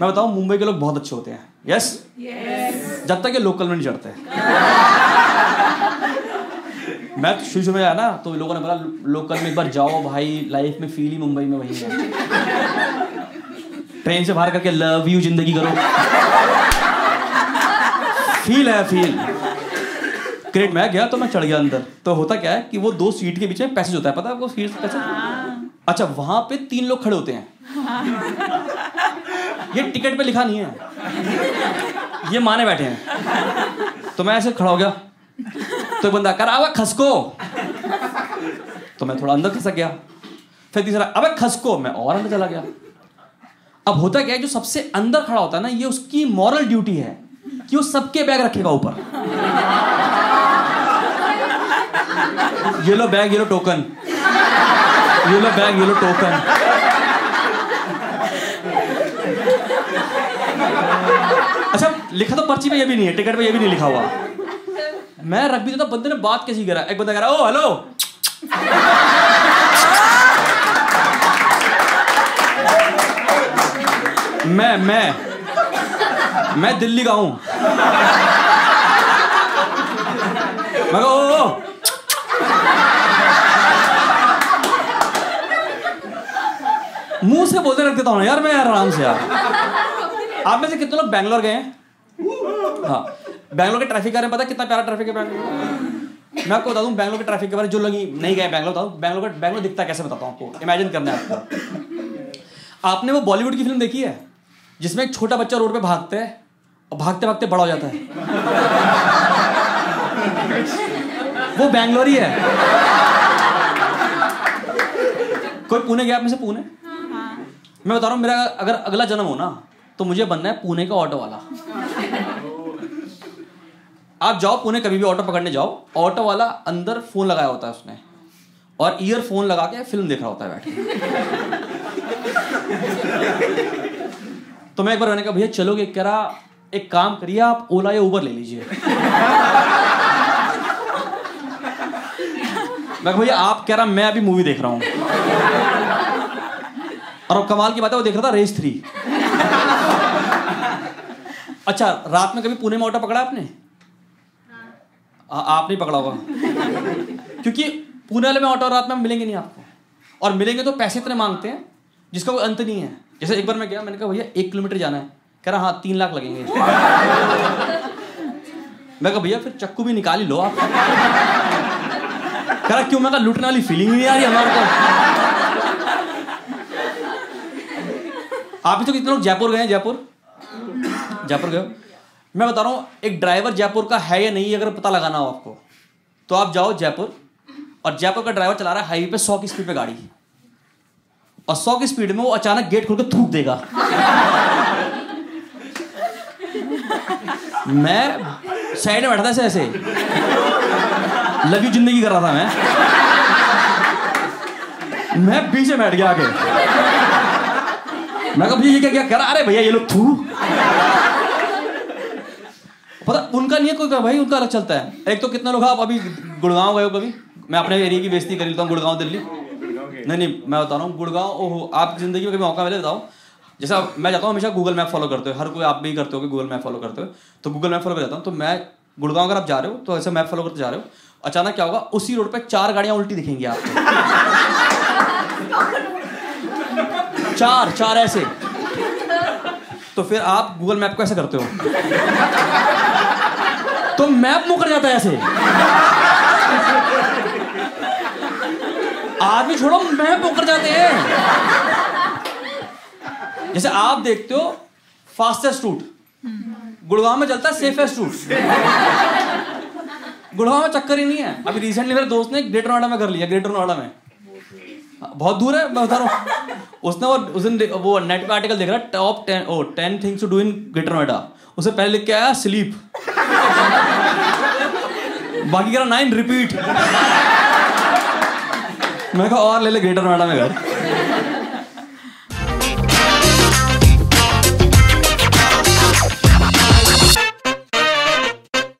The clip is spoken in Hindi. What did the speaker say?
मैं बताऊँ मुंबई के लोग बहुत अच्छे होते हैं। Yes yes? जब तक ये लोकल में नहीं चढ़ते। मैं तो शुरू में आया ना तो लोगों ने बोला लोकल में एक बार जाओ भाई लाइफ में फील ही मुंबई में वही है। ट्रेन से बाहर करके लव यू ज़िंदगी करो। फील है फील क्रेट मैं गया तो मैं चढ़ गया अंदर। तो होता क्या है कि वो दो सीट के बीच में पैसेज होता है। पता है आपको सीट पैसेज अच्छा वहाँ पे तीन लोग खड़े होते हैं। ये टिकट पे लिखा नहीं है। ये माने बैठे हैं। तो मैं ऐसे खड़ा हो गया। तो बंदा कर अबे, खसको। तो मैं थोड़ा अंदर खसक गया। फिर तीसरा, अबे, खसको। मैं और अंदर चला गया। अब होता क्या है, जो सबसे अंदर खड़ा होता है ना, ये उसकी मॉरल ड्यूटी है कि वो सबके बैग रखेगा ऊपर। ये लो बैग, ये लो टोकन ये लो बैग ये लो टोकन अच्छा लिखा तो पर्ची पे ये भी नहीं है टिकट पे ये भी नहीं लिखा हुआ। मैं रख भी देता बंदे ने बात कैसी करा? एक बंदा कह रहा ओ हेलो मैं मैं मैं दिल्ली का हूँ। मैं ओ, ओ मुँह से बोलते रख देता हूँ यार, मैं आराम से यार। आप में से कितने लोग बैंगलोर गए हैं? हाँ। बैंगलोर के ट्रैफ़िक का पता है कितना प्यारा ट्रैफ़िक है बैंगलोर? मैं आपको बता दूँ, बैंगलोर के ट्रैफ़िक के बारे में जो लोग नहीं गए बैंगलोर बता बैंगलोर का बैंगलोर दिखता कैसे, बताता हूँ आपको। इमेजिन करना है आपको। आपने वो बॉलीवुड की फ़िल्म देखी है? जिसमें एक छोटा बच्चा रोड पे भागता है और भागते भागते बड़ा हो जाता है। वो बैंगलोर ही है। कोई पुणे गया आप में से? पुणे? मैं बता रहा हूँ, मेरा अगर अगला जन्म हो ना तो मुझे बनना है पुणे का ऑटो वाला। आप जाओ पुणे, कभी भी ऑटो पकड़ने जाओ ऑटो वाला अंदर फ़ोन लगाया होता है उसने। और ईयरफोन लगा के फ़िल्म देख रहा होता है बैठे तो मैं एक बार मैंने कहा, भैया, चलोगे कह रहा? एक काम करिए, आप ओला या उबर ले लीजिए। मैं भैया, आप कह रहा? मैं अभी मूवी देख रहा हूँ। और अब कमाल की बात है वो देख रहा था रेस थ्री। अच्छा रात में कभी पुणे में ऑटो पकड़ा आपने? आ, आप नहीं पकड़ा होगा। क्योंकि पुणे वाले में ऑटो रात में मिलेंगे नहीं आपको। और मिलेंगे तो पैसे इतने मांगते हैं जिसका कोई अंत नहीं है। जैसे एक बार मैं गया मैंने कहा भैया एक किलोमीटर जाना है। कह रहा हाँ तीन लाख लगेंगे। मैं कहा भैया फिर चक्कू भी निकाल ही लो आप। कह रहा क्यों? मैं कहा लूटने वाली फीलिंग ही नहीं आ रही हमारे को। आप भी तो कितने लोग जयपुर गए हैं, जयपुर? जयपुर गए मैं बता रहा हूँ, एक ड्राइवर जयपुर का है या नहीं, अगर पता लगाना हो आपको तो आप जाओ जयपुर, और जयपुर का ड्राइवर चला रहा है हाईवे पे सौ की स्पीड पे गाड़ी। और सौ की स्पीड में वो अचानक गेट खोल के थूक देगा। मैं साइड में बैठा था ऐसे ऐसे ज़िंदगी कर रहा था मैं। मैं पीछे बैठ गया आके मैं कहा, भैया, ये क्या क्या कर अरे भैया, ये लोग थू पता, उनका नहीं है कोई भाई, उनका अलग चलता है। एक तो कितना लोग, आप अभी गुड़गांव गए हो कभी? मैं अपने एरिया की बेइज्जती कर लेता हूँ, गुड़गांव, दिल्ली। नहीं नहीं, मैं बता रहा हूँ, गुड़गांव, ओहो, आप ज़िंदगी में कभी मौका मिले बताओ। जैसा मैं जाता हूँ, हमेशा गूगल मैप फॉलो करते हो, हर कोई आप भी करते हो गूगल मैप फॉलो करते हो तो गूगल मैप फॉलो कर जाता हूँ तो मैं गुड़गांव अगर आप जा रहे हो तो ऐसे मैप फॉलो करते जा रहे हो, अचानक क्या होगा, उसी रोड पर चार गाड़ियाँ उल्टी दिखेंगी आपको। चार चार ऐसे। तो फिर आप गूगल मैप को ऐसे करते हो। तो मैप मुकर जाता है ऐसे। आदमी छोड़ो मैप मुकर जाते हैं। जैसे आप देखते हो फास्टेस्ट रूट गुड़गांव में चलता है सेफेस्ट रूट गुड़गांव में चक्कर ही नहीं है। अभी रिसेंटली मेरे दोस्त ने ग्रेटर नोएडा में कर लिया ग्रेटर नोएडा में। बहुत दूर है, मैं बता रहा हूँ। उसने वो उस दिन वो नेट पे आर्टिकल देख रहा top ten oh ten things to do in Greater Noida उसे पहले लिख के आया स्लीप बाकी कह रहा नाइन रिपीट मैं कहा, और ले ले ग्रेटर नोएडा में घर।